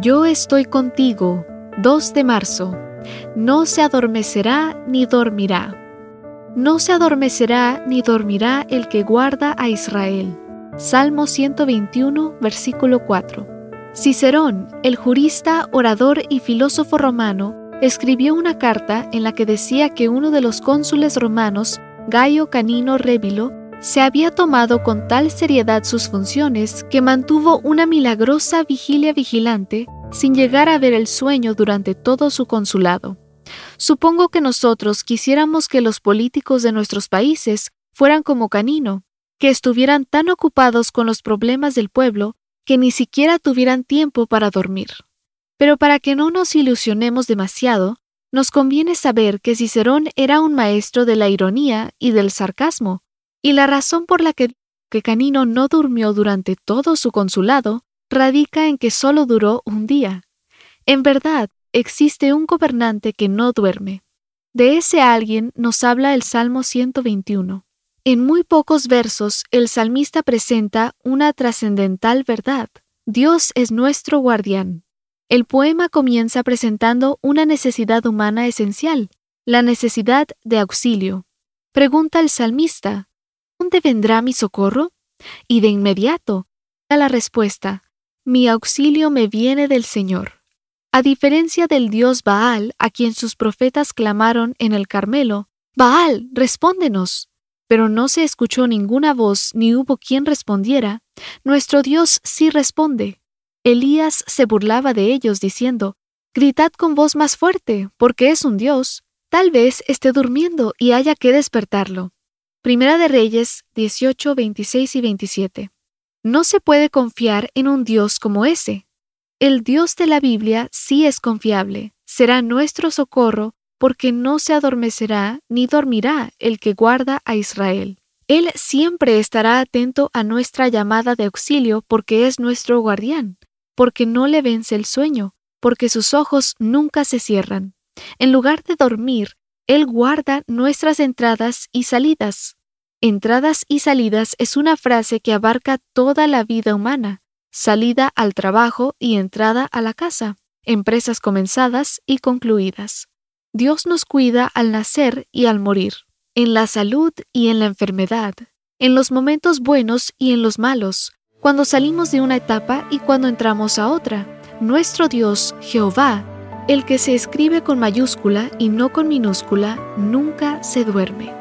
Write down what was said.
Yo estoy contigo, 2 de marzo. No se adormecerá ni dormirá. No se adormecerá ni dormirá el que guarda a Israel. Salmo 121, versículo 4. Cicerón, el jurista, orador y filósofo romano, escribió una carta en la que decía que uno de los cónsules romanos, Gaio Canino Rébilo, se había tomado con tal seriedad sus funciones que mantuvo una milagrosa vigilia vigilante sin llegar a ver el sueño durante todo su consulado. Supongo que nosotros quisiéramos que los políticos de nuestros países fueran como Canino, que estuvieran tan ocupados con los problemas del pueblo que ni siquiera tuvieran tiempo para dormir. Pero para que no nos ilusionemos demasiado, nos conviene saber que Cicerón era un maestro de la ironía y del sarcasmo, y la razón por la que, que Canino no durmió durante todo su consulado radica en que solo duró un día. En verdad, existe un gobernante que no duerme. De ese alguien nos habla el Salmo 121. En muy pocos versos el salmista presenta una trascendental verdad. Dios es nuestro guardián. El poema comienza presentando una necesidad humana esencial, la necesidad de auxilio. Pregunta el salmista, ¿dónde vendrá mi socorro? Y de inmediato da la respuesta, mi auxilio me viene del Señor. A diferencia del dios Baal, a quien sus profetas clamaron en el Carmelo, Baal, respóndenos. Pero no se escuchó ninguna voz ni hubo quien respondiera, nuestro Dios sí responde. Elías se burlaba de ellos diciendo, Gritad con voz más fuerte, porque es un Dios. Tal vez esté durmiendo y haya que despertarlo. Primera de Reyes 18, 26 y 27. No se puede confiar en un Dios como ese. El Dios de la Biblia sí es confiable, será nuestro socorro, porque no se adormecerá ni dormirá el que guarda a Israel. Él siempre estará atento a nuestra llamada de auxilio porque es nuestro guardián, porque no le vence el sueño, porque sus ojos nunca se cierran. En lugar de dormir, Él guarda nuestras entradas y salidas. Entradas y salidas es una frase que abarca toda la vida humana, salida al trabajo y entrada a la casa, empresas comenzadas y concluidas. Dios nos cuida al nacer y al morir, en la salud y en la enfermedad, en los momentos buenos y en los malos, cuando salimos de una etapa y cuando entramos a otra. Nuestro Dios, Jehová, el que se escribe con mayúscula y no con minúscula, nunca se duerme.